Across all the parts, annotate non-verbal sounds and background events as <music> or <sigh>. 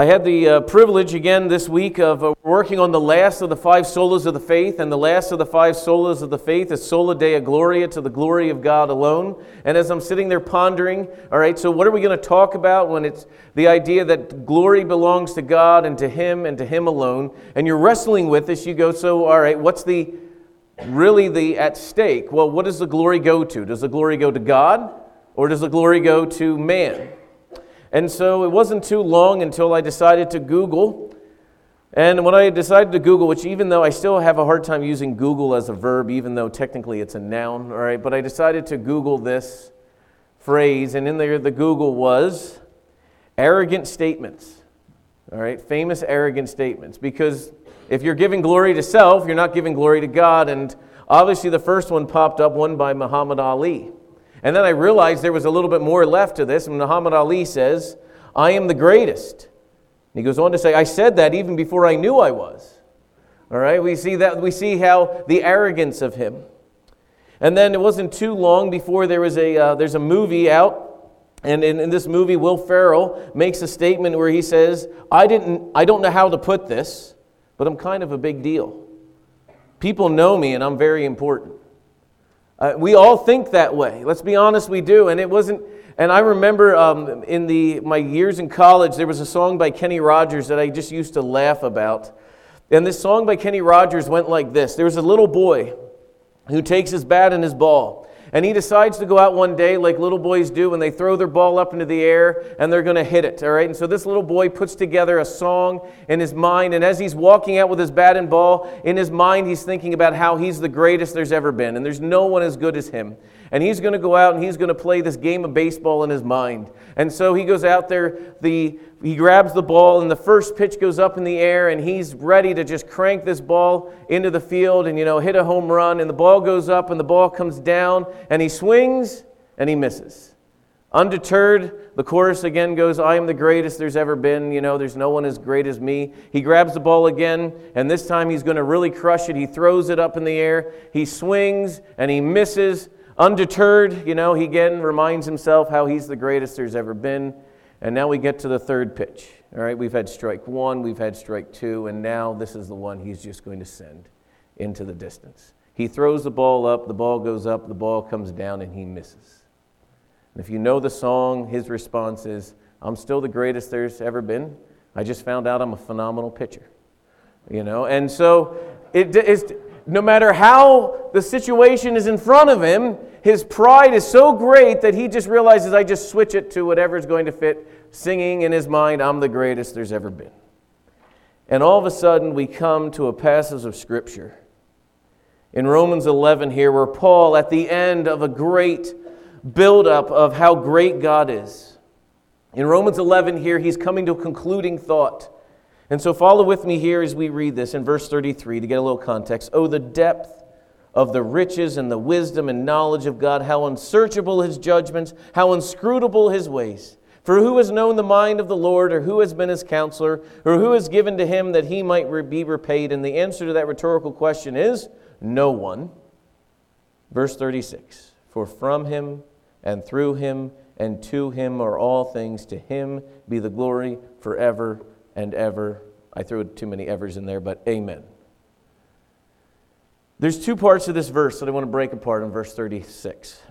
I had the uh, privilege again this week of uh, working on the last of the five solas of the faith, and the last of the five solas of the faith is sola Deo gloria, to the glory of God alone. And as I'm sitting there pondering, all right, so what are we going to talk about when it's the idea that glory belongs to God and to Him and to Him alone? And you're wrestling with this, you go, so all right, what's the really the at stake? Well, what does the glory go to? Does the glory go to God or does the glory go to man? And so it wasn't too long until I decided to Google. And when I decided to Google, which even though I still have a hard time using Google as a verb, even though technically it's a noun, all right, but I decided to Google this phrase, and in there the Google was arrogant statements, all right, famous arrogant statements. Because if you're giving glory to self, you're not giving glory to God. And obviously the first one popped up, one by Muhammad Ali. And then I realized there was a little bit more left to this. And Muhammad Ali says, I am the greatest. And he goes on to say, I said that even before I knew I was. All right, we see that we see how the arrogance of him. And then it wasn't too long before there was a uh, there's a movie out, and in, in this movie, Will Ferrell makes a statement where he says, "I didn't, I don't know how to put this, but I'm kind of a big deal. People know me, and I'm very important." Uh, we all think that way. Let's be honest, we do. And it wasn't. And I remember um, in the my years in college, there was a song by Kenny Rogers that I just used to laugh about. And this song by Kenny Rogers went like this: There was a little boy who takes his bat and his ball, and he decides to go out one day, like little boys do, when they throw their ball up into the air and they're going to hit it. All right. And so this little boy puts together a song in his mind. And as he's walking out with his bat and ball, in his mind, he's thinking about how he's the greatest there's ever been. And there's no one as good as him. And he's going to go out and he's going to play this game of baseball in his mind. And so he goes out there, the, he grabs the ball, and the first pitch goes up in the air, and he's ready to just crank this ball into the field and, you know, hit a home run. And the ball goes up, and the ball comes down, and he swings, and he misses. Undeterred, the chorus again goes, I am the greatest there's ever been. You know, there's no one as great as me. He grabs the ball again, and this time he's going to really crush it. He throws it up in the air. He swings, and he misses. Undeterred, you know, he again reminds himself how he's the greatest there's ever been. And now we get to the third pitch. All right, we've had strike one, we've had strike two, and now this is the one he's just going to send into the distance. He throws the ball up, the ball goes up, the ball comes down, and he misses. And if you know the song, his response is, I'm still the greatest there's ever been. I just found out I'm a phenomenal pitcher. You know, and so it is no matter how the situation is in front of him, his pride is so great that he just realizes I just switch it to whatever is going to fit, singing in his mind, I'm the greatest there's ever been. And all of a sudden, we come to a passage of Scripture in Romans 11 here, where Paul, at the end of a great buildup of how great God is, in Romans 11 here, he's coming to a concluding thought. And so follow with me here as we read this in verse 33 to get a little context. Oh, the depth of the riches and the wisdom and knowledge of God, how unsearchable his judgments, how inscrutable his ways. For who has known the mind of the Lord, or who has been his counselor, or who has given to him that he might be repaid? And the answer to that rhetorical question is no one. Verse 36 For from him and through him and to him are all things, to him be the glory forever and ever. I threw too many evers in there, but amen. There's two parts of this verse that I want to break apart in verse 36.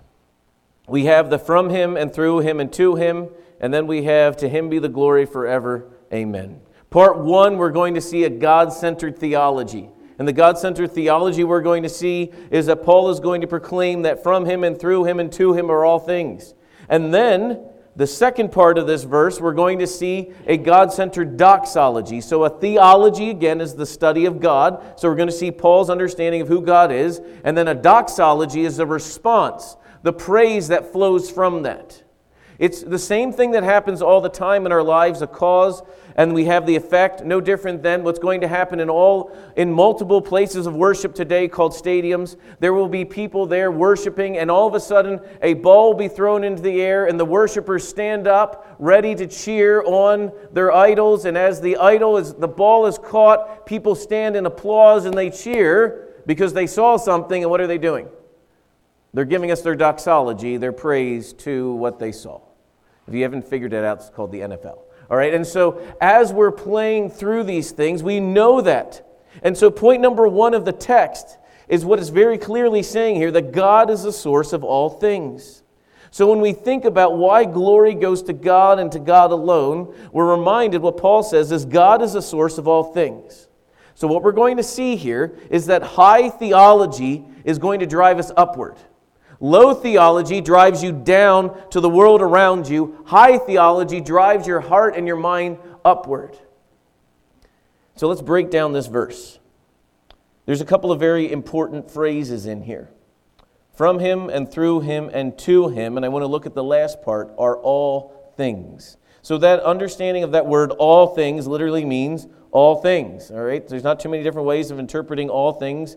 We have the from him and through him and to him, and then we have to him be the glory forever. Amen. Part one, we're going to see a God centered theology. And the God centered theology we're going to see is that Paul is going to proclaim that from him and through him and to him are all things. And then the second part of this verse, we're going to see a God centered doxology. So, a theology, again, is the study of God. So, we're going to see Paul's understanding of who God is. And then a doxology is the response, the praise that flows from that. It's the same thing that happens all the time in our lives, a cause and we have the effect no different than what's going to happen in all in multiple places of worship today called stadiums. There will be people there worshiping and all of a sudden a ball will be thrown into the air and the worshipers stand up ready to cheer on their idols and as the idol is the ball is caught, people stand in applause and they cheer because they saw something and what are they doing? They're giving us their doxology, their praise to what they saw. If you haven't figured it out, it's called the NFL. All right, and so as we're playing through these things, we know that. And so, point number one of the text is what is very clearly saying here that God is the source of all things. So, when we think about why glory goes to God and to God alone, we're reminded what Paul says is God is the source of all things. So, what we're going to see here is that high theology is going to drive us upward. Low theology drives you down to the world around you. High theology drives your heart and your mind upward. So let's break down this verse. There's a couple of very important phrases in here. From him and through him and to him, and I want to look at the last part, are all things. So that understanding of that word all things literally means all things. All right? There's not too many different ways of interpreting all things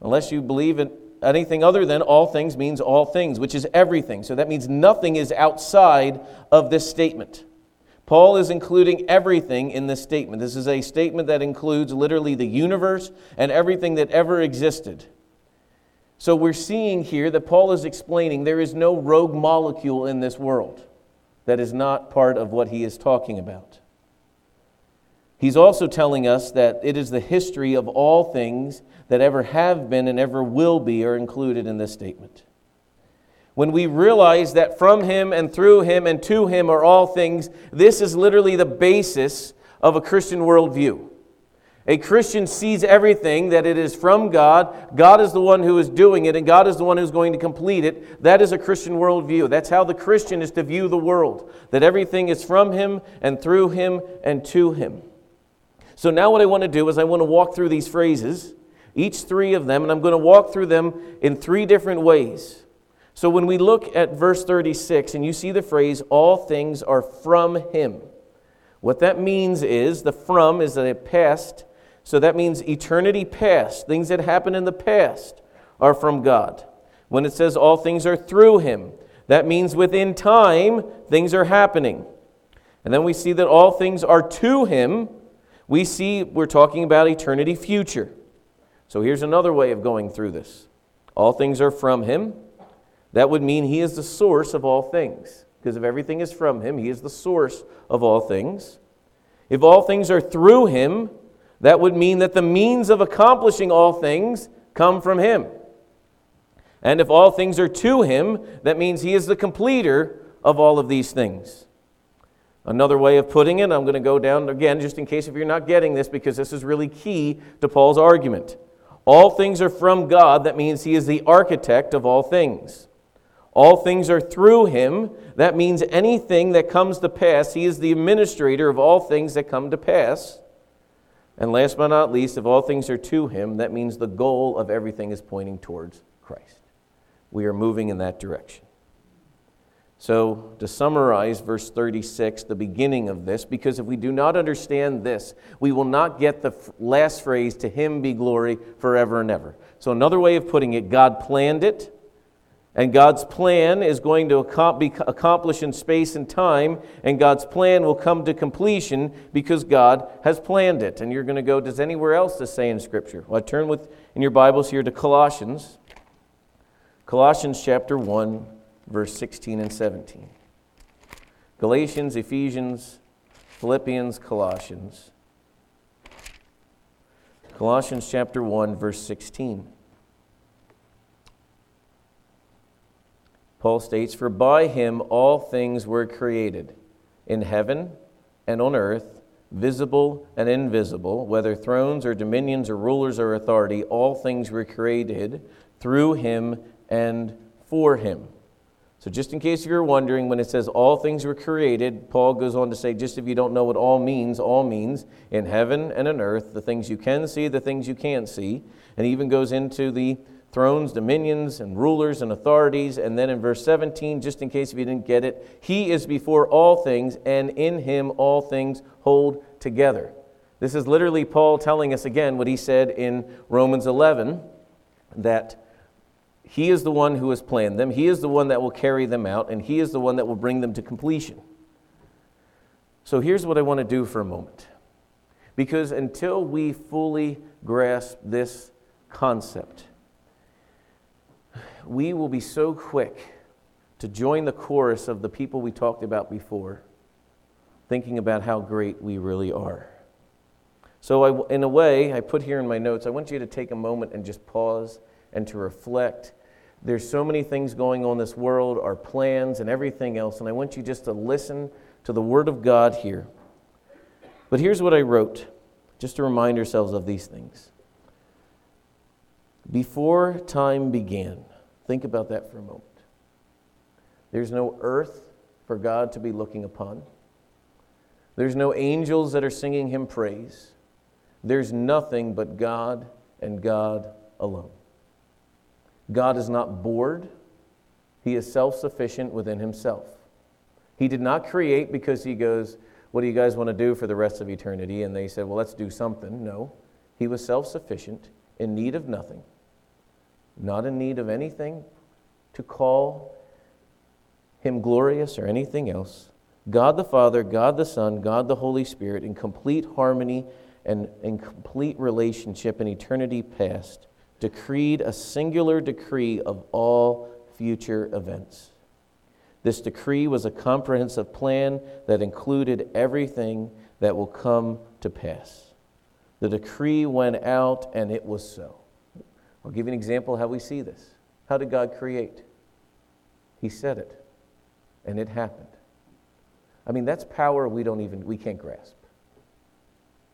unless you believe in anything other than all things means all things, which is everything. So that means nothing is outside of this statement. Paul is including everything in this statement. This is a statement that includes literally the universe and everything that ever existed. So we're seeing here that Paul is explaining there is no rogue molecule in this world that is not part of what he is talking about. He's also telling us that it is the history of all things that ever have been and ever will be are included in this statement. When we realize that from Him and through Him and to Him are all things, this is literally the basis of a Christian worldview. A Christian sees everything that it is from God. God is the one who is doing it, and God is the one who's going to complete it. That is a Christian worldview. That's how the Christian is to view the world that everything is from Him and through Him and to Him. So now, what I want to do is I want to walk through these phrases each three of them, and I'm going to walk through them in three different ways. So when we look at verse 36 and you see the phrase, all things are from him, what that means is the from is a past, so that means eternity past, things that happen in the past are from God. When it says all things are through him, that means within time things are happening. And then we see that all things are to him. We see we're talking about eternity future. So here's another way of going through this all things are from him. That would mean he is the source of all things. Because if everything is from him, he is the source of all things. If all things are through him, that would mean that the means of accomplishing all things come from him. And if all things are to him, that means he is the completer of all of these things. Another way of putting it, I'm going to go down again just in case if you're not getting this, because this is really key to Paul's argument. All things are from God. That means He is the architect of all things. All things are through Him. That means anything that comes to pass, He is the administrator of all things that come to pass. And last but not least, if all things are to Him, that means the goal of everything is pointing towards Christ. We are moving in that direction. So, to summarize verse 36, the beginning of this, because if we do not understand this, we will not get the last phrase, to him be glory forever and ever. So, another way of putting it, God planned it, and God's plan is going to be accomplished in space and time, and God's plan will come to completion because God has planned it. And you're going to go, does anywhere else to say in Scripture? Well, I turn with in your Bibles here to Colossians. Colossians chapter 1 verse 16 and 17. Galatians, Ephesians, Philippians, Colossians. Colossians chapter 1, verse 16. Paul states, For by him all things were created, in heaven and on earth, visible and invisible, whether thrones or dominions or rulers or authority, all things were created through him and for him. So, just in case you're wondering, when it says all things were created, Paul goes on to say, just if you don't know what all means, all means in heaven and in earth, the things you can see, the things you can't see. And even goes into the thrones, dominions, and rulers and authorities. And then in verse 17, just in case if you didn't get it, he is before all things, and in him all things hold together. This is literally Paul telling us again what he said in Romans 11 that he is the one who has planned them. He is the one that will carry them out, and He is the one that will bring them to completion. So here's what I want to do for a moment. Because until we fully grasp this concept, we will be so quick to join the chorus of the people we talked about before, thinking about how great we really are. So, I, in a way, I put here in my notes, I want you to take a moment and just pause and to reflect. There's so many things going on in this world, our plans and everything else, and I want you just to listen to the Word of God here. But here's what I wrote, just to remind ourselves of these things. Before time began, think about that for a moment. There's no earth for God to be looking upon. There's no angels that are singing him praise. There's nothing but God and God alone. God is not bored, He is self sufficient within Himself. He did not create because He goes, What do you guys want to do for the rest of eternity? And they said, Well, let's do something. No, He was self sufficient, in need of nothing, not in need of anything to call Him glorious or anything else. God the Father, God the Son, God the Holy Spirit, in complete harmony and in complete relationship in eternity past, decreed a singular decree of all future events. This decree was a comprehensive plan that included everything that will come to pass. The decree went out, and it was so. I'll give you an example how we see this. How did God create? He said it, and it happened. I mean, that's power we don't even, we can't grasp.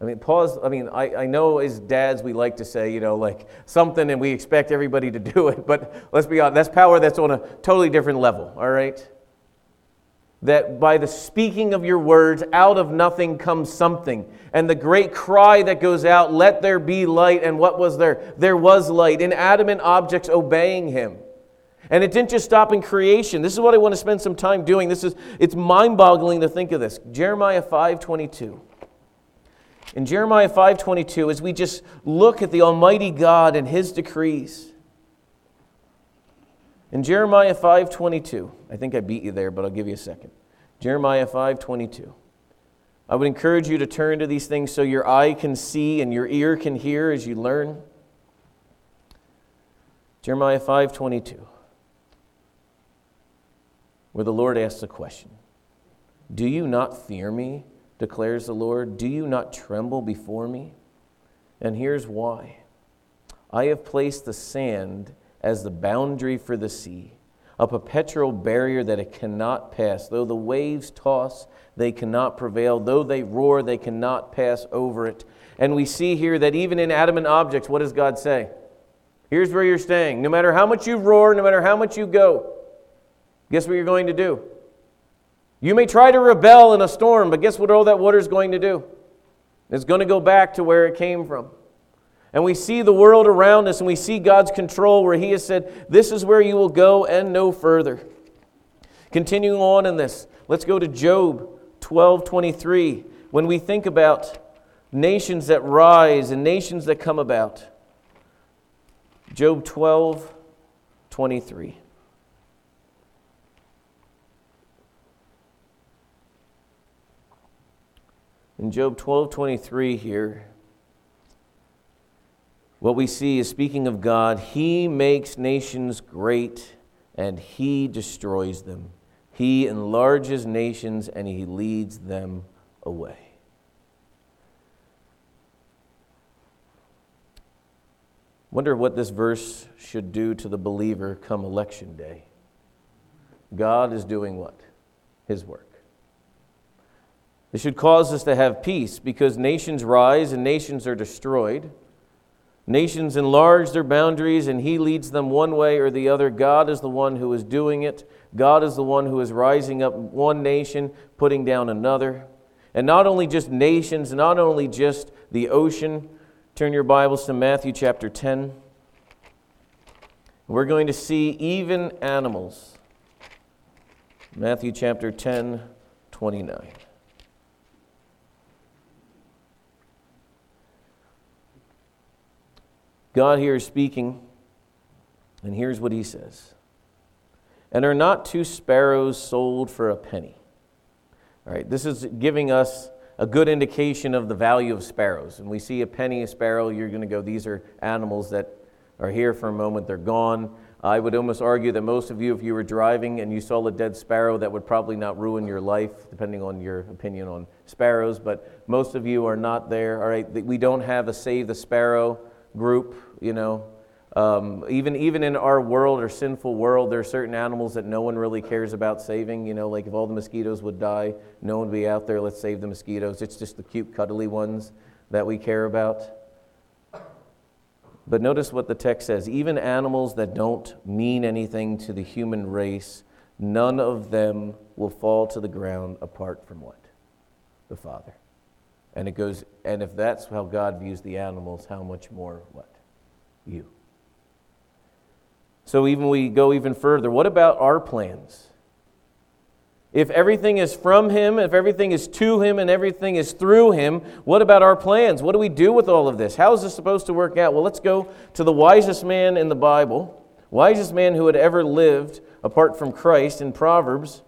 I mean, pause. I mean, I, I know as dads, we like to say, you know, like something and we expect everybody to <laughs> do it, but let's be honest, that's power that's on a totally different level, all right? That by the speaking of your words, out of nothing comes something. And the great cry that goes out, let there be light. And what was there? There was light. Inanimate objects obeying him. And it didn't just stop in creation. This is what I want to spend some time doing. This is it's mind-boggling to think of this. Jeremiah 5:22. In Jeremiah 5:22 as we just look at the almighty God and his decrees. In Jeremiah 5:22, I think I beat you there, but I'll give you a second. Jeremiah 5:22. I would encourage you to turn to these things so your eye can see and your ear can hear as you learn. Jeremiah 5:22 where the Lord asks a question Do you not fear me, declares the Lord? Do you not tremble before me? And here's why I have placed the sand as the boundary for the sea, a perpetual barrier that it cannot pass. Though the waves toss, they cannot prevail. Though they roar, they cannot pass over it. And we see here that even in adamant objects, what does God say? Here's where you're staying. No matter how much you roar, no matter how much you go, Guess what you're going to do? You may try to rebel in a storm, but guess what all that water is going to do? It's going to go back to where it came from. And we see the world around us and we see God's control where He has said, This is where you will go and no further. Continuing on in this, let's go to Job 12 23. When we think about nations that rise and nations that come about, Job 12 23. In Job 12 23 here, what we see is speaking of God, He makes nations great and He destroys them. He enlarges nations and He leads them away. Wonder what this verse should do to the believer come election day. God is doing what? His work. It should cause us to have peace because nations rise and nations are destroyed. Nations enlarge their boundaries and he leads them one way or the other. God is the one who is doing it. God is the one who is rising up one nation, putting down another. And not only just nations, not only just the ocean. Turn your Bibles to Matthew chapter 10. We're going to see even animals. Matthew chapter 10, 29. God here is speaking, and here's what he says And are not two sparrows sold for a penny? All right, this is giving us a good indication of the value of sparrows. And we see a penny a sparrow, you're going to go, these are animals that are here for a moment, they're gone. I would almost argue that most of you, if you were driving and you saw a dead sparrow, that would probably not ruin your life, depending on your opinion on sparrows. But most of you are not there, all right? We don't have a Save the Sparrow group, you know. Um, even, even in our world, our sinful world, there are certain animals that no one really cares about saving. You know, like if all the mosquitoes would die, no one would be out there, let's save the mosquitoes. It's just the cute, cuddly ones that we care about. But notice what the text says even animals that don't mean anything to the human race, none of them will fall to the ground apart from what? The Father. And it goes, and if that's how God views the animals, how much more what? You. So even we go even further, what about our plans? If everything is from Him, if everything is to Him, and everything is through Him, what about our plans? What do we do with all of this? How is this supposed to work out? Well, let's go to the wisest man in the Bible, wisest man who had ever lived apart from Christ in Proverbs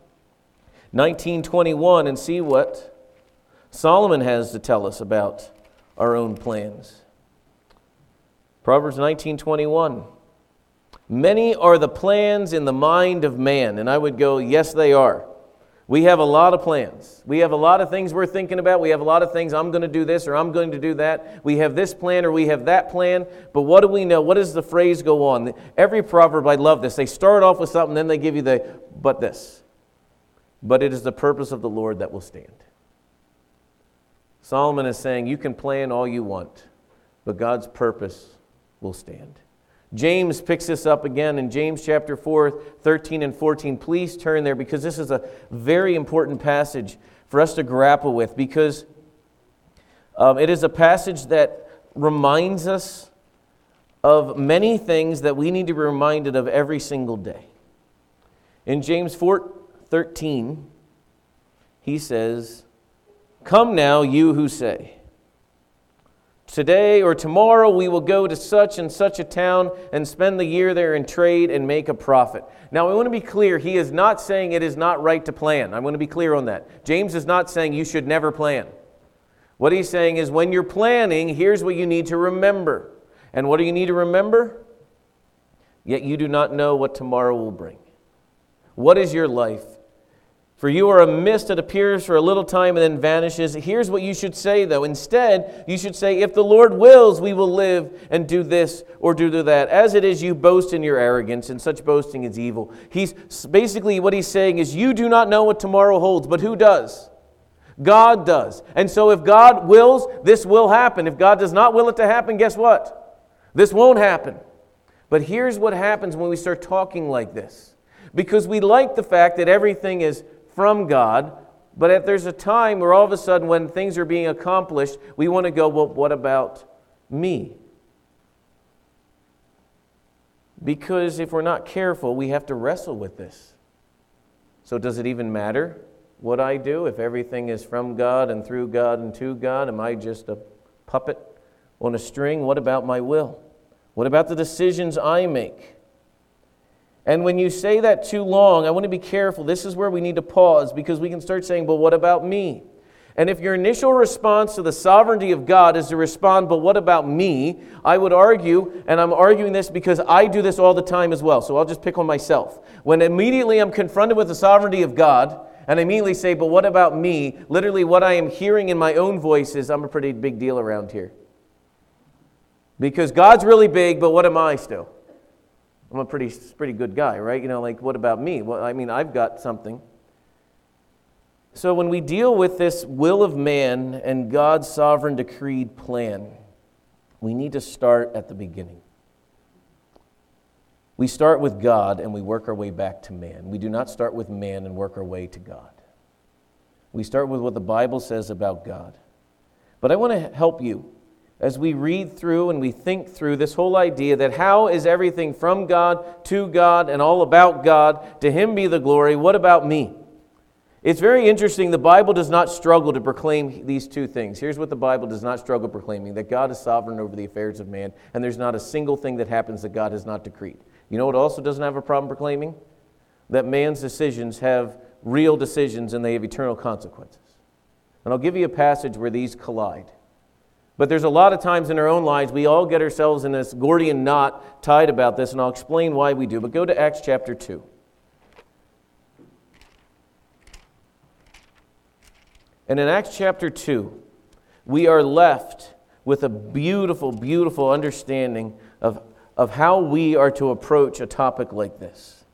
19:21 and see what Solomon has to tell us about our own plans. Proverbs 19:21 Many are the plans in the mind of man, and I would go, yes they are. We have a lot of plans. We have a lot of things we're thinking about. We have a lot of things, I'm going to do this or I'm going to do that. We have this plan or we have that plan. But what do we know? What does the phrase go on? Every proverb, I love this. They start off with something, then they give you the, but this. But it is the purpose of the Lord that will stand. Solomon is saying, You can plan all you want, but God's purpose will stand. James picks this up again in James chapter 4, 13 and 14. Please turn there because this is a very important passage for us to grapple with because um, it is a passage that reminds us of many things that we need to be reminded of every single day. In James 4, 13, he says, Come now, you who say, Today or tomorrow we will go to such and such a town and spend the year there in trade and make a profit. Now, I want to be clear, he is not saying it is not right to plan. I want to be clear on that. James is not saying you should never plan. What he's saying is when you're planning, here's what you need to remember. And what do you need to remember? Yet you do not know what tomorrow will bring. What is your life? For you are a mist that appears for a little time and then vanishes. Here's what you should say, though. Instead, you should say, If the Lord wills, we will live and do this or do that. As it is, you boast in your arrogance, and such boasting is evil. He's basically what he's saying is, You do not know what tomorrow holds, but who does? God does. And so, if God wills, this will happen. If God does not will it to happen, guess what? This won't happen. But here's what happens when we start talking like this. Because we like the fact that everything is from God, but if there's a time where all of a sudden, when things are being accomplished, we want to go, well, what about me? Because if we're not careful, we have to wrestle with this. So, does it even matter what I do if everything is from God and through God and to God? Am I just a puppet on a string? What about my will? What about the decisions I make? And when you say that too long, I want to be careful. This is where we need to pause because we can start saying, but what about me? And if your initial response to the sovereignty of God is to respond, but what about me? I would argue, and I'm arguing this because I do this all the time as well, so I'll just pick on myself. When immediately I'm confronted with the sovereignty of God, and I immediately say, but what about me? Literally, what I am hearing in my own voice is, I'm a pretty big deal around here. Because God's really big, but what am I still? I'm a pretty, pretty good guy, right? You know, like, what about me? Well, I mean, I've got something. So when we deal with this will of man and God's sovereign decreed plan, we need to start at the beginning. We start with God and we work our way back to man. We do not start with man and work our way to God. We start with what the Bible says about God. But I want to help you as we read through and we think through this whole idea that how is everything from God, to God, and all about God? To Him be the glory. What about me? It's very interesting. The Bible does not struggle to proclaim these two things. Here's what the Bible does not struggle proclaiming that God is sovereign over the affairs of man, and there's not a single thing that happens that God has not decreed. You know what also doesn't have a problem proclaiming? That man's decisions have real decisions and they have eternal consequences. And I'll give you a passage where these collide. But there's a lot of times in our own lives we all get ourselves in this Gordian knot tied about this, and I'll explain why we do. But go to Acts chapter 2. And in Acts chapter 2, we are left with a beautiful, beautiful understanding of, of how we are to approach a topic like this.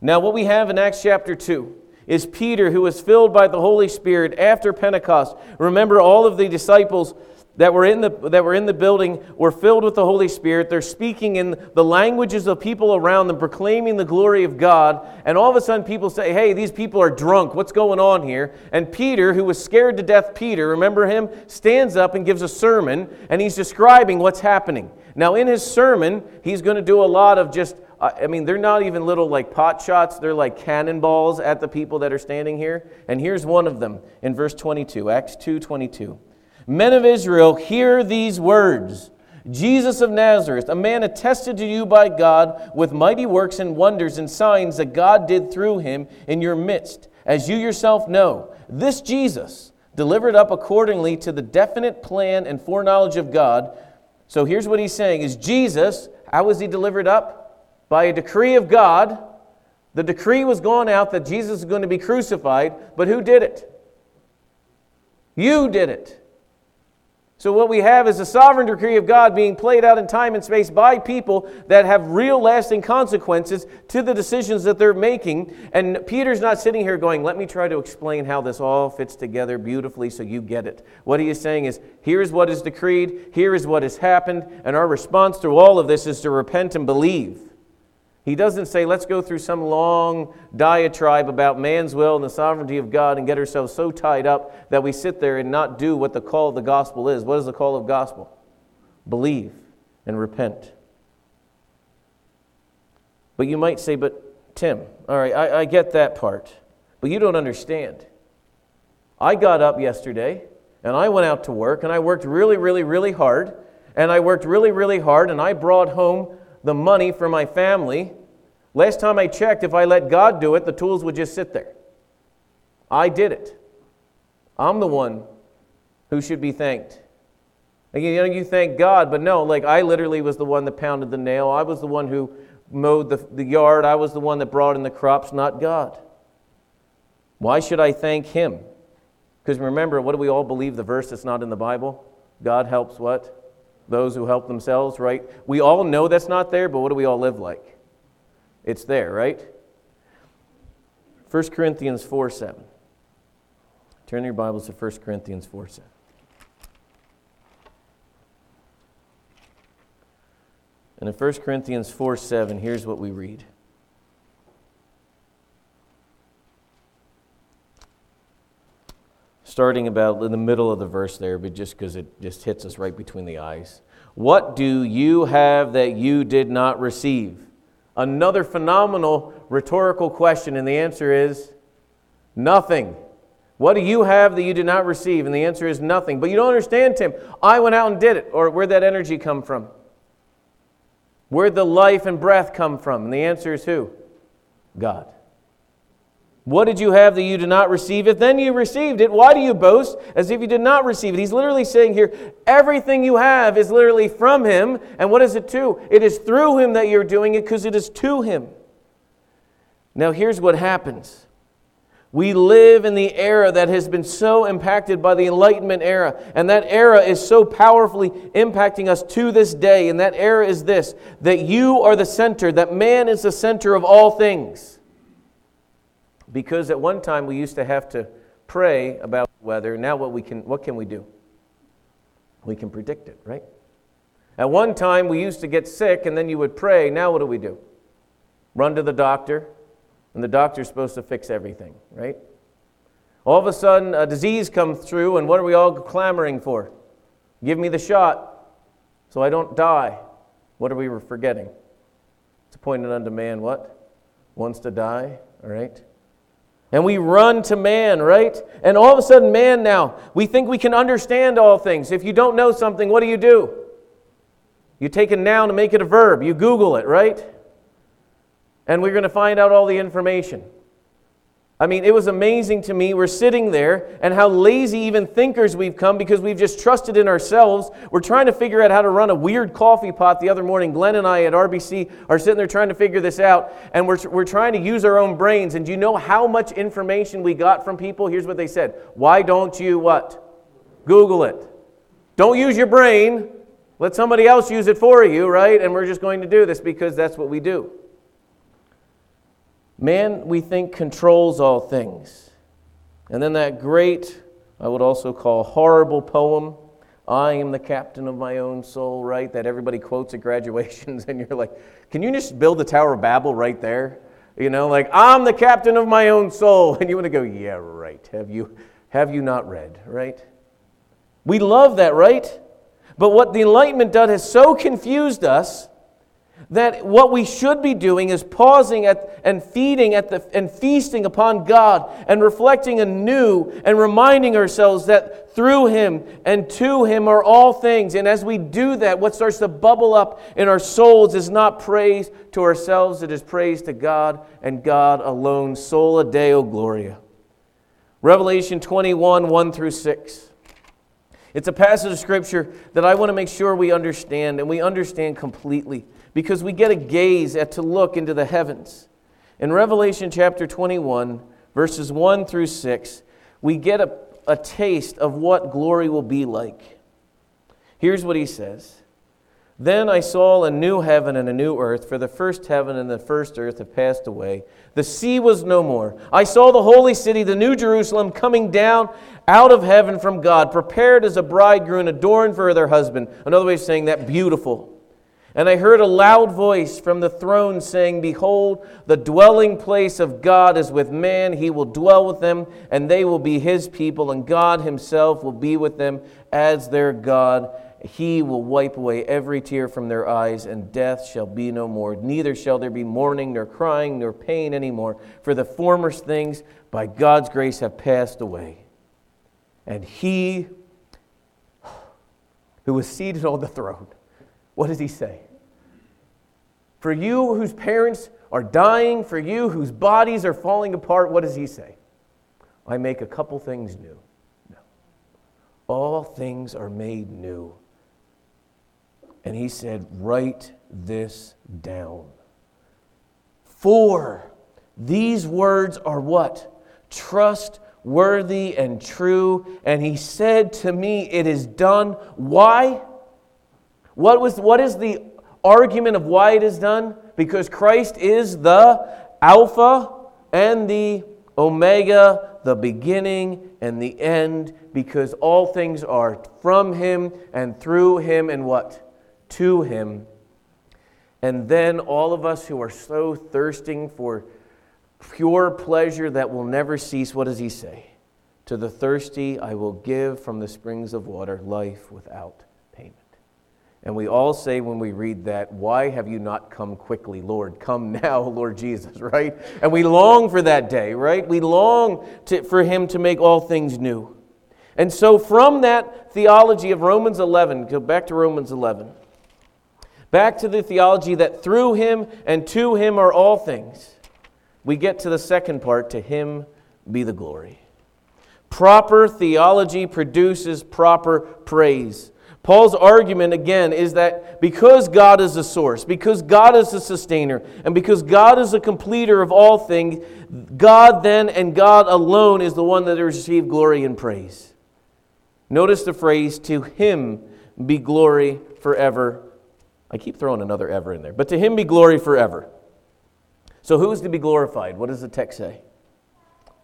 Now, what we have in Acts chapter 2 is Peter, who was filled by the Holy Spirit after Pentecost. Remember, all of the disciples that were in the, that were in the building were filled with the Holy Spirit. They're speaking in the languages of people around them, proclaiming the glory of God. And all of a sudden, people say, Hey, these people are drunk. What's going on here? And Peter, who was scared to death, Peter, remember him, stands up and gives a sermon, and he's describing what's happening. Now, in his sermon, he's going to do a lot of just I mean, they're not even little like pot shots, they're like cannonballs at the people that are standing here. And here's one of them in verse 22, Acts 2 22. Men of Israel, hear these words Jesus of Nazareth, a man attested to you by God with mighty works and wonders and signs that God did through him in your midst, as you yourself know. This Jesus, delivered up accordingly to the definite plan and foreknowledge of God. So here's what he's saying is Jesus, how was he delivered up? By a decree of God. The decree was gone out that Jesus is going to be crucified, but who did it? You did it. So, what we have is a sovereign decree of God being played out in time and space by people that have real lasting consequences to the decisions that they're making. And Peter's not sitting here going, Let me try to explain how this all fits together beautifully so you get it. What he is saying is, Here's what is decreed, here is what has happened, and our response to all of this is to repent and believe. He doesn't say, let's go through some long diatribe about man's will and the sovereignty of God and get ourselves so tied up that we sit there and not do what the call of the gospel is. What is the call of gospel? Believe and repent. But you might say, but Tim, all right, I, I get that part, but you don't understand. I got up yesterday and I went out to work and I worked really, really, really hard. And I worked really, really hard and I brought home the money for my family. Last time I checked, if I let God do it, the tools would just sit there. I did it. I'm the one who should be thanked. And you know, you thank God, but no, like I literally was the one that pounded the nail. I was the one who mowed the, the yard. I was the one that brought in the crops, not God. Why should I thank Him? Because remember, what do we all believe the verse that's not in the Bible? God helps what? Those who help themselves, right? We all know that's not there, but what do we all live like? It's there, right? 1 Corinthians 4 7. Turn your Bibles to 1 Corinthians 4 7. And in 1 Corinthians 4 7, here's what we read. Starting about in the middle of the verse there, but just because it just hits us right between the eyes. What do you have that you did not receive? Another phenomenal rhetorical question, and the answer is nothing. What do you have that you did not receive? And the answer is nothing. But you don't understand, Tim. I went out and did it. Or where'd that energy come from? Where'd the life and breath come from? And the answer is who? God. What did you have that you did not receive it? Then you received it. Why do you boast as if you did not receive it? He's literally saying here, everything you have is literally from Him. And what is it to? It is through Him that you're doing it because it is to Him. Now, here's what happens. We live in the era that has been so impacted by the Enlightenment era, and that era is so powerfully impacting us to this day. And that era is this that you are the center, that man is the center of all things. Because at one time we used to have to pray about weather. Now what we can what can we do? We can predict it, right? At one time we used to get sick and then you would pray. Now what do we do? Run to the doctor, and the doctor's supposed to fix everything, right? All of a sudden a disease comes through and what are we all clamoring for? Give me the shot so I don't die. What are we forgetting? It's appointed unto man what? Once to die, all right? And we run to man, right? And all of a sudden, man now, we think we can understand all things. If you don't know something, what do you do? You take a noun and make it a verb. You Google it, right? And we're going to find out all the information. I mean, it was amazing to me. We're sitting there, and how lazy even thinkers we've come because we've just trusted in ourselves. We're trying to figure out how to run a weird coffee pot the other morning. Glenn and I at RBC are sitting there trying to figure this out, and we're, we're trying to use our own brains. And do you know how much information we got from people? Here's what they said Why don't you what? Google it. Don't use your brain. Let somebody else use it for you, right? And we're just going to do this because that's what we do. Man, we think, controls all things. And then that great, I would also call horrible poem, I am the captain of my own soul, right? That everybody quotes at graduations, <laughs> and you're like, can you just build the Tower of Babel right there? You know, like, I'm the captain of my own soul. <laughs> And you want to go, yeah, right. Have you, have you not read, right? We love that, right? But what the Enlightenment done has so confused us that what we should be doing is pausing at, and feeding at the, and feasting upon God and reflecting anew and reminding ourselves that through Him and to Him are all things. And as we do that, what starts to bubble up in our souls is not praise to ourselves, it is praise to God and God alone. Sola Deo Gloria. Revelation 21 1 through 6. It's a passage of Scripture that I want to make sure we understand and we understand completely because we get a gaze at to look into the heavens. In Revelation chapter 21, verses 1 through 6, we get a, a taste of what glory will be like. Here's what he says Then I saw a new heaven and a new earth, for the first heaven and the first earth have passed away. The sea was no more. I saw the holy city, the new Jerusalem, coming down out of heaven from God, prepared as a bridegroom adorned for her husband. Another way of saying that, beautiful. And I heard a loud voice from the throne saying, Behold, the dwelling place of God is with man. He will dwell with them, and they will be his people, and God himself will be with them as their God. He will wipe away every tear from their eyes, and death shall be no more. Neither shall there be mourning, nor crying, nor pain anymore, for the former things by God's grace have passed away. And he who was seated on the throne, what does he say? For you whose parents are dying, for you whose bodies are falling apart, what does he say? I make a couple things new. No. All things are made new. And he said, Write this down. For these words are what? Trustworthy and true. And he said to me, It is done. Why? What, was, what is the argument of why it is done? Because Christ is the Alpha and the Omega, the beginning and the end, because all things are from Him and through Him and what? To Him. And then all of us who are so thirsting for pure pleasure that will never cease, what does He say? To the thirsty, I will give from the springs of water life without payment. and we all say when we read that, Why have you not come quickly, Lord? Come now, <laughs> Lord Jesus, right? And we long for that day, right? We long to, for Him to make all things new. And so, from that theology of Romans 11, go back to Romans 11, back to the theology that through Him and to Him are all things, we get to the second part to Him be the glory. Proper theology produces proper praise. Paul's argument again is that because God is the source, because God is the sustainer, and because God is the completer of all things, God then and God alone is the one that receives glory and praise. Notice the phrase, to him be glory forever. I keep throwing another ever in there, but to him be glory forever. So who's to be glorified? What does the text say?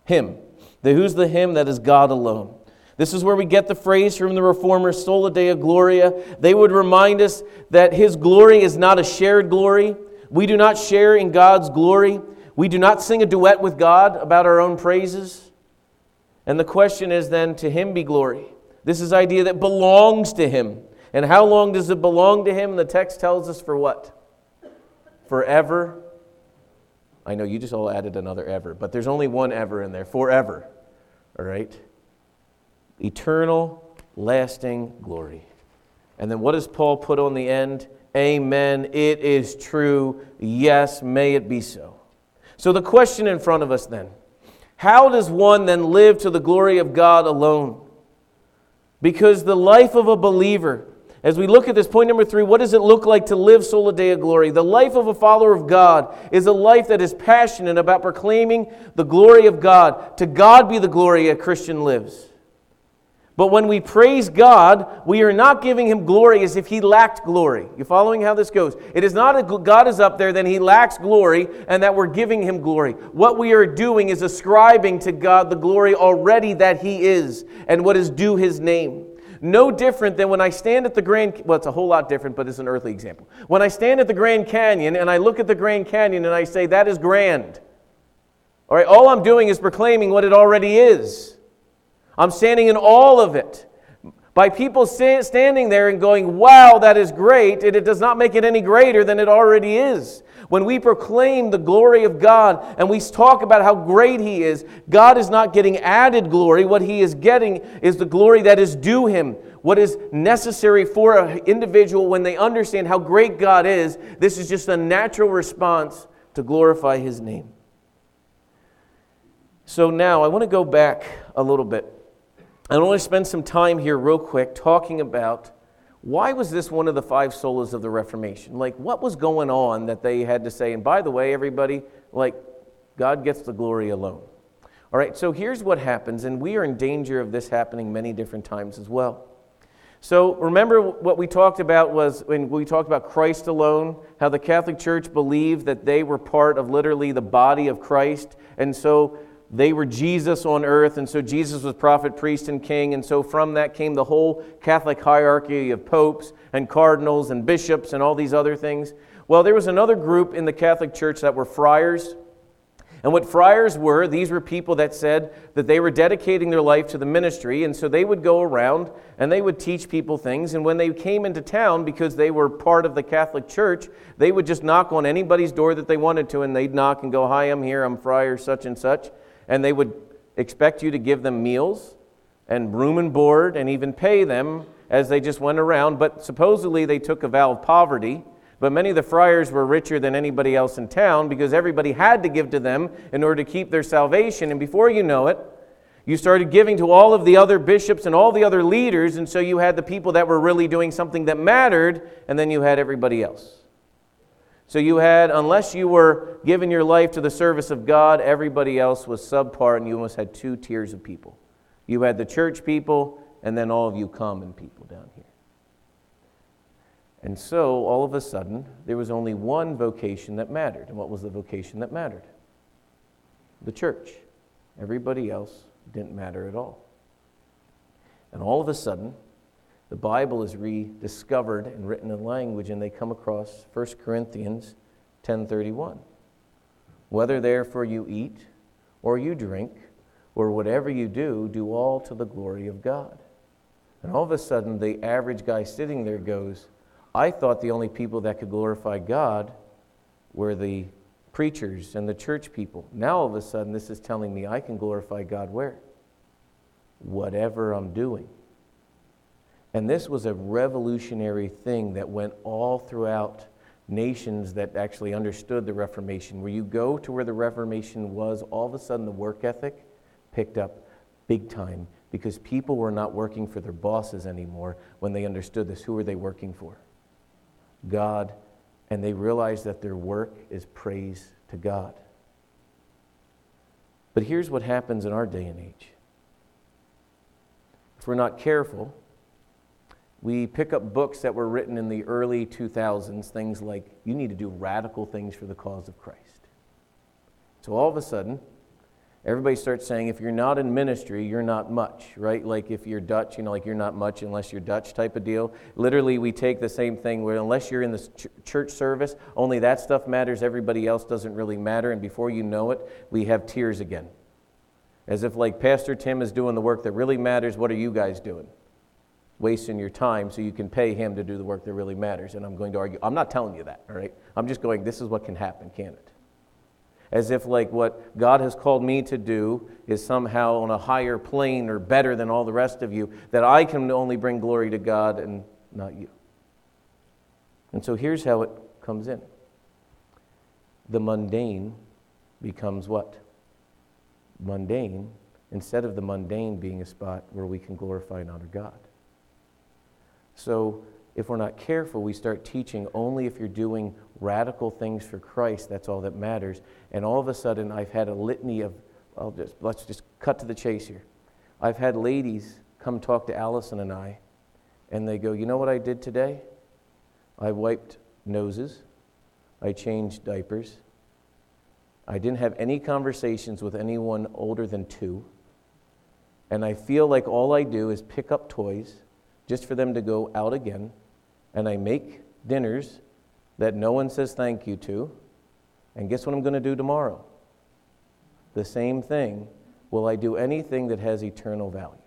Him. The, who's the him? That is God alone. This is where we get the phrase from the reformers, Sola Deo Gloria. They would remind us that His glory is not a shared glory. We do not share in God's glory. We do not sing a duet with God about our own praises. And the question is then, to Him be glory. This is idea that belongs to Him. And how long does it belong to Him? The text tells us for what? Forever. I know you just all added another ever, but there's only one ever in there. Forever. All right? eternal, lasting glory. And then what does Paul put on the end? Amen. It is true. Yes, may it be so. So the question in front of us then How does one then live to the glory of God alone? Because the life of a believer, as we look at this point number three, what does it look like to live Sola Deo Glory? The life of a follower of God is a life that is passionate about proclaiming the glory of God. To God be the glory a Christian lives. But when we praise God, we are not giving him glory as if he lacked glory. You following how this goes? It is not God is up there, then he lacks glory, and that we're giving him glory. What we are doing is ascribing to God the glory already that he is and what is due his name. No different than when I stand at the Grand well, it's a whole lot different, but it's an earthly example. When I stand at the Grand Canyon and I look at the Grand Canyon and I say, that is grand. All right, all I'm doing is proclaiming what it already is. I'm standing in all of it. By people standing there and going, wow, that is great, it does not make it any greater than it already is. When we proclaim the glory of God and we talk about how great He is, God is not getting added glory. What He is getting is the glory that is due Him. What is necessary for an individual when they understand how great God is, this is just a natural response to glorify His name. So now I want to go back a little bit. I want to spend some time here, real quick, talking about why was this one of the five solas of the Reformation? Like, what was going on that they had to say? And by the way, everybody, like, God gets the glory alone. All right, so here's what happens, and we are in danger of this happening many different times as well. So remember what we talked about was when we talked about Christ alone, how the Catholic Church believed that they were part of literally the body of Christ. And so they were Jesus on earth, and so Jesus was prophet, priest, and king. And so from that came the whole Catholic hierarchy of popes and cardinals and bishops and all these other things. Well, there was another group in the Catholic Church that were friars. And what friars were, these were people that said that they were dedicating their life to the ministry. And so they would go around and they would teach people things. And when they came into town, because they were part of the Catholic Church, they would just knock on anybody's door that they wanted to. And they'd knock and go, Hi, I'm here, I'm friar such and such and they would expect you to give them meals and room and board and even pay them as they just went around. But supposedly they took a vow of poverty. But many of the friars were richer than anybody else in town because everybody had to give to them in order to keep their salvation. And before you know it, you started giving to all of the other bishops and all the other leaders, and so you had the people that were really doing something that mattered, and then you had everybody else. So you had, unless you were giving your life to the service of God, everybody else was subpar, and you almost had two tiers of people. You had the church people, and then all of you common people down here. And so, all of a sudden, there was only one vocation that mattered. And what was the vocation that mattered? The church. Everybody else didn't matter at all. And all of a sudden, the Bible is rediscovered and written in language, and they come across 1 Corinthians 10:31. Whether therefore you eat or you drink or whatever you do, do all to the glory of God. And all of a sudden, the average guy sitting there goes, I thought the only people that could glorify God were the preachers and the church people. Now, all of a sudden, this is telling me I can glorify God where? Whatever I'm doing. And this was a revolutionary thing that went all throughout nations that actually understood the Reformation. Where you go to where the Reformation was, all of a sudden the work ethic picked up big time because people were not working for their bosses anymore when they understood this. Who were they working for? God. And they realized that their work is praise to God. But here's what happens in our day and age. If we're not careful, we pick up books that were written in the early 2000s, things like, you need to do radical things for the cause of Christ. So all of a sudden, everybody starts saying, if you're not in ministry, you're not much, right? Like if you're Dutch, you know, like you're not much unless you're Dutch type of deal. Literally, we take the same thing where unless you're in the ch- church service, only that stuff matters, everybody else doesn't really matter. And before you know it, we have tiers again. As if, like, Pastor Tim is doing the work that really matters, what are you guys doing? Wasting your time so you can pay him to do the work that really matters. And I'm going to argue, I'm not telling you that, all right? I'm just going, this is what can happen, can it? As if, like, what God has called me to do is somehow on a higher plane or better than all the rest of you, that I can only bring glory to God and not you. And so here's how it comes in the mundane becomes what? mundane instead of the mundane being a spot where we can glorify and honor God. So, if we're not careful, we start teaching only if you're doing radical things for Christ, that's all that matters. And all of a sudden, I've had a litany of, I'll just, let's just cut to the chase here. I've had ladies come talk to Allison and I, and they go, You know what I did today? I wiped noses, I changed diapers, I didn't have any conversations with anyone older than two, and I feel like all I do is pick up toys just for them to go out again and I make dinners that no one says thank you to. And guess what I'm going to do tomorrow? The same thing. Will I do anything that has eternal value?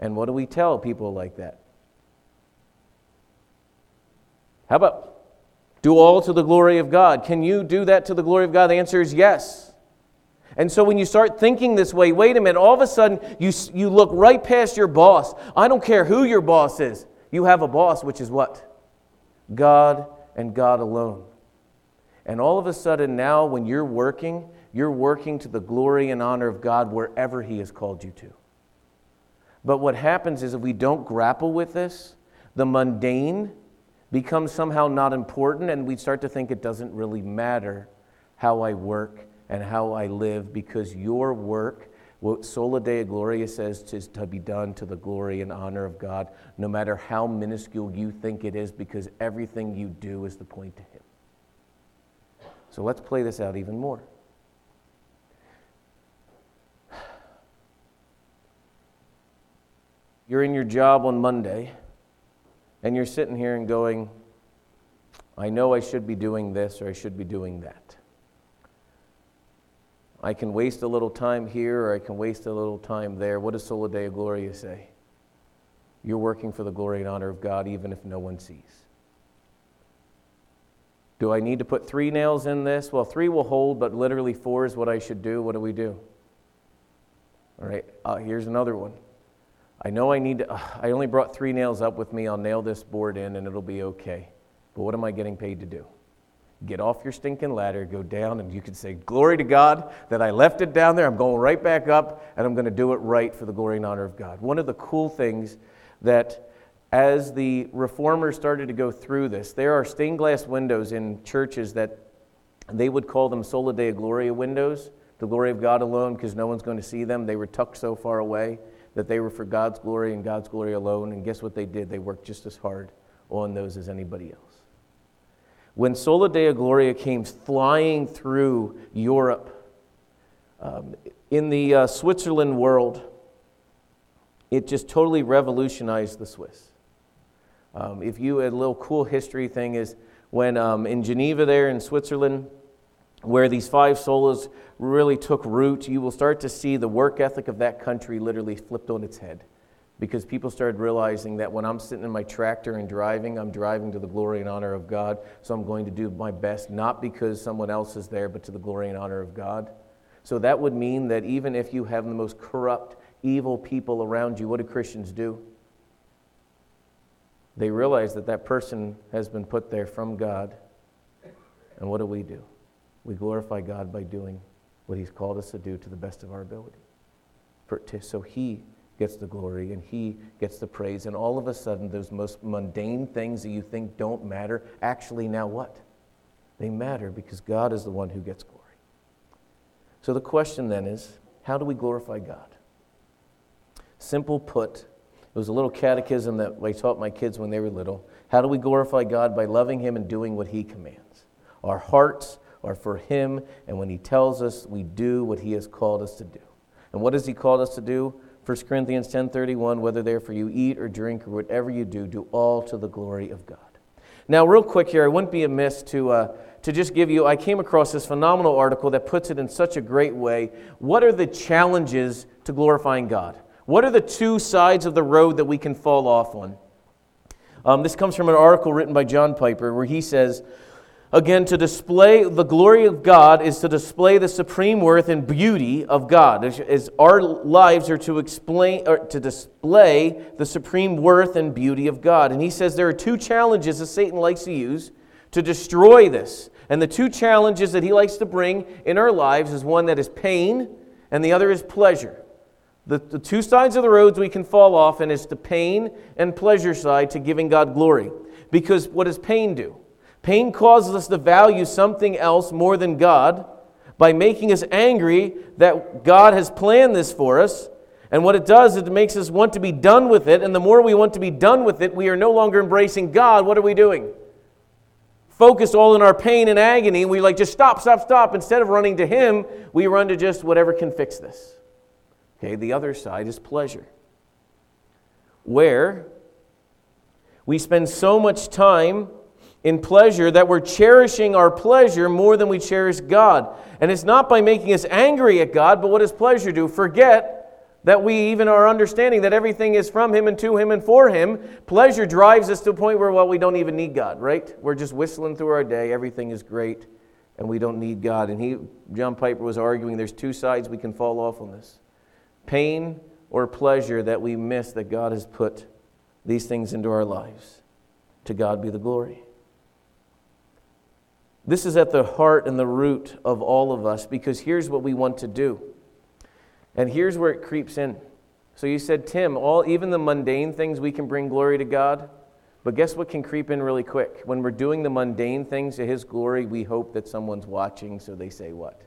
And what do we tell people like that? How about do all to the glory of God? Can you do that to the glory of God? The answer is yes. And so when you start thinking this way, wait a minute, all of a sudden you, you look right past your boss. I don't care who your boss is. You have a boss, which is what? God and God alone. And all of a sudden now, when you're working, you're working to the glory and honor of God wherever He has called you to. But what happens is if we don't grapple with this, the mundane becomes somehow not important, and we start to think it doesn't really matter how I work and how I live because your work, what Sola Deo Gloria says, is to be done to the glory and honor of God, no matter how minuscule you think it is, because everything you do is the point to Him. So let's play this out even more. You're in your job on Monday, and you're sitting here and going, I know I should be doing this or I should be doing that. I can waste a little time here or I can waste a little time there. What does Sola Deo Gloria say? You're working for the glory and honor of God even if no one sees. Do I need to put three nails in this? Well, three will hold, but literally four is what I should do. What do we do? All right, uh, here's another one. I know I need to, uh, I only brought three nails up with me. I'll nail this board in and it'll be okay. But what am I getting paid to do? Get off your stinking ladder, go down, and you can say, Glory to God that I left it down there. I'm going right back up, and I'm going to do it right for the glory and honor of God. One of the cool things that as the reformers started to go through this, there are stained glass windows in churches that they would call them sola Deo gloria windows, the glory of God alone, because no one's going to see them. They were tucked so far away that they were for God's glory and God's glory alone. And guess what they did? They worked just as hard on those as anybody else. When Sola Deo Gloria came flying through Europe, um, in the uh, Switzerland world, it just totally revolutionized the Swiss. Um, if you, a little cool history thing is when um, in Geneva, there in Switzerland, where these five solas really took root, you will start to see the work ethic of that country literally flipped on its head because people started realizing that when I'm sitting in my tractor and driving, I'm driving to the glory and honor of God. So I'm going to do my best, not because someone else is there, but to the glory and honor of God. So that would mean that even if you have the most corrupt, evil people around you, what do Christians do? They realize that that person has been put there from God. And what do we do? We glorify God by doing what He's called us to do to the best of our ability. For, to, so He gets the glory and he gets the praise. And all of a sudden, those most mundane things that you think don't matter actually now what? They matter because God is the one who gets glory. So the question then is how do we glorify God? Simple put, it was a little catechism that I taught my kids when they were little. How do we glorify God? By loving Him and doing what He commands. Our hearts are for Him, and when He tells us, we do what He has called us to do. And what has He called us to do? 1 Corinthians 10:31 whether therefore you eat or drink or whatever you do do all to the glory of God. Now real quick here I wouldn't be amiss to uh, to just give you I came across this phenomenal article that puts it in such a great way. What are the challenges to glorifying God? What are the two sides of the road that we can fall off on? Um, this comes from an article written by John Piper where he says Again, to display the glory of God is to display the supreme worth and beauty of God. As our lives are to explain or to display the supreme worth and beauty of God. And he says there are two challenges that Satan likes to use to destroy this. And the two challenges that he likes to bring in our lives is one that is pain and the other is pleasure. The, the two sides of the roads we can fall off and it's the pain and pleasure side to giving God glory. Because what does pain do? Pain causes us to value something else more than God by making us angry that God has planned this for us. And what it does is it makes us want to be done with it. And the more we want to be done with it, we are no longer embracing God. What are we doing? Focused all in our pain and agony. We like, just stop, stop, stop. Instead of running to Him, we run to just whatever can fix this. Okay, the other side is pleasure, where we spend so much time in pleasure that we're cherishing our pleasure more than we cherish God. And it's not by making us angry at God, but what does pleasure do? Forget that we even are understanding that everything is from Him and to Him and for Him. Pleasure drives us to a point where, well, we don't even need God, right? We're just whistling through our day. Everything is great, and we don't need God. And he, John Piper was arguing there's two sides we can fall off on this pain or pleasure that we miss that God has put these things into our lives. To God be the glory. This is at the heart and the root of all of us because here's what we want to do. And here's where it creeps in. So you said, Tim, all even the mundane things we can bring glory to God. But guess what can creep in really quick? When we're doing the mundane things to His glory, we hope that someone's watching, so they say what?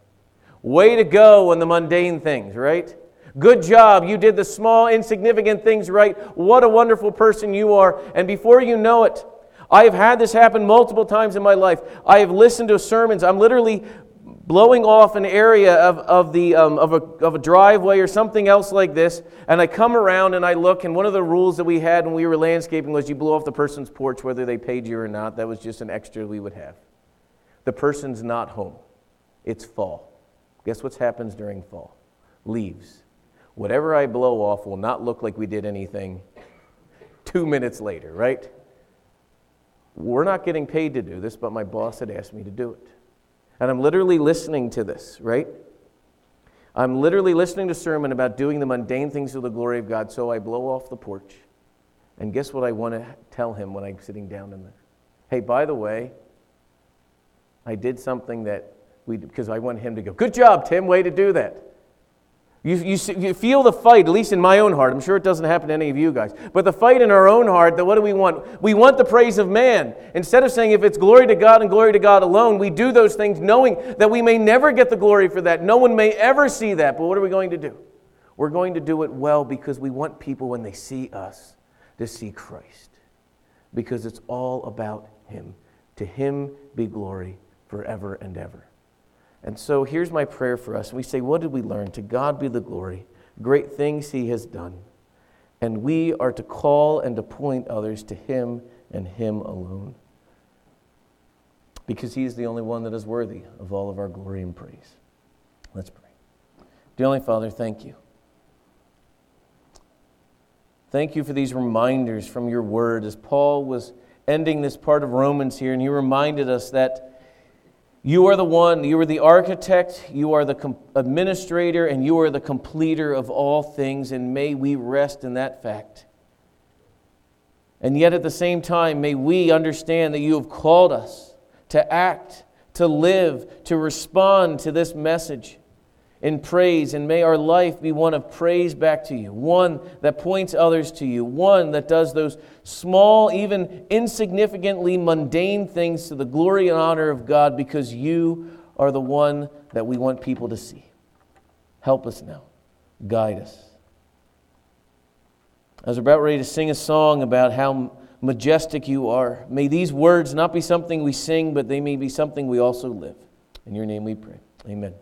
Way to go on the mundane things, right? Good job. You did the small, insignificant things right. What a wonderful person you are. And before you know it, I have had this happen multiple times in my life. I have listened to sermons. I'm literally blowing off an area of, of, the, um, of, a, of a driveway or something else like this, and I come around and I look, and one of the rules that we had when we were landscaping was you blow off the person's porch whether they paid you or not. That was just an extra we would have. The person's not home. It's fall. Guess what happens during fall? Leaves. Whatever I blow off will not look like we did anything two minutes later, right? We're not getting paid to do this, but my boss had asked me to do it. And I'm literally listening to this, right? I'm literally listening to sermon about doing the mundane things for the glory of God, so I blow off the porch. And guess what I want to tell him when I'm sitting down in there? Hey, by the way, I did something that we, because I want him to go, good job, Tim, way to do that. You, you, you, feel the fight, at least in my own heart. I'm sure it doesn't happen to any of you guys. But the fight in our own heart, that what do we want? We want the praise of man. Instead of saying if it's glory to God and glory to God alone, we do those things knowing that we may never get the glory for that. No one may ever see that. But what are we going to do? We're going to do it well because we want people, when they see us, to see Christ. Because it's all about Him. To Him be glory forever and ever. And so here's my prayer for us. We say, What did we learn? To God be the glory. Great things He has done. And we are to call and to point others to Him and Him alone. Because He is the only one that is worthy of all of our glory and praise. Let's pray. Dear Heavenly Father, thank you. Thank you for these reminders from your word as Paul was ending this part of Romans here, and he reminded us that you are the one, you are the architect, you are the com- administrator, and you are the completer of all things, and may we rest in that fact. And yet at the same time, may we understand that you have called us to act, to live, to respond to this message in praise, and may our life be one of praise back to you, one that points others to you, one that does those small, even insignificantly mundane things to the glory and honor of God because you are the one that we want people to see. Help us now, guide us. I was about ready to sing a song about how majestic you are. May these words not be something we sing, but they may be something we also live. In your name we pray. Amen.